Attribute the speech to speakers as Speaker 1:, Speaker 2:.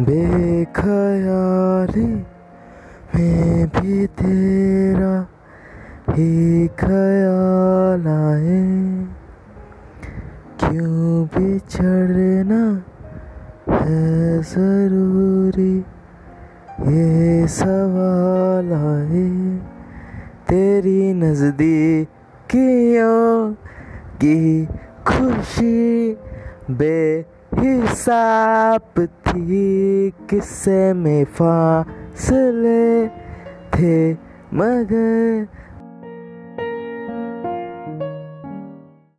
Speaker 1: बेखयाली में भी तेरा ही ख्याल आए। क्यों बिछड़ना है ज़रूरी ये सवाल आए तेरी नज़दीकियों की खुशी बेहिसाब थी। किस्से में फासले थे मगर